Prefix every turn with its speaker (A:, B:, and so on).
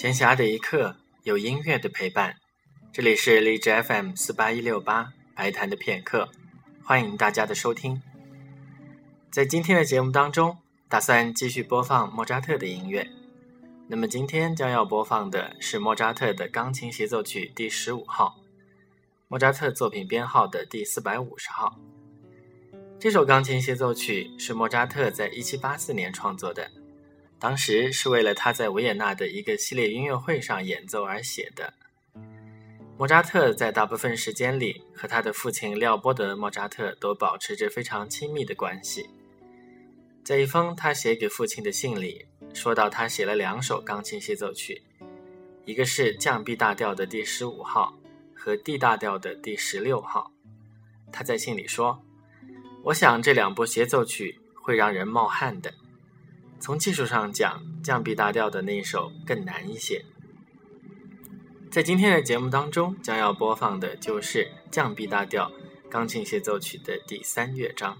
A: 闲暇的一刻，有音乐的陪伴。这里是荔枝 FM 四八一六八白谈的片刻，欢迎大家的收听。在今天的节目当中，打算继续播放莫扎特的音乐。那么今天将要播放的是莫扎特的钢琴协奏曲第十五号，莫扎特作品编号的第四百五十号。这首钢琴协奏曲是莫扎特在一七八四年创作的。当时是为了他在维也纳的一个系列音乐会上演奏而写的。莫扎特在大部分时间里和他的父亲廖波德·莫扎特都保持着非常亲密的关系。在一封他写给父亲的信里，说到他写了两首钢琴协奏曲，一个是降 B 大调的第十五号和 D 大调的第十六号。他在信里说：“我想这两部协奏曲会让人冒汗的。”从技术上讲，降 B 大调的那一首更难一些。在今天的节目当中，将要播放的就是降 B 大调钢琴协奏曲的第三乐章。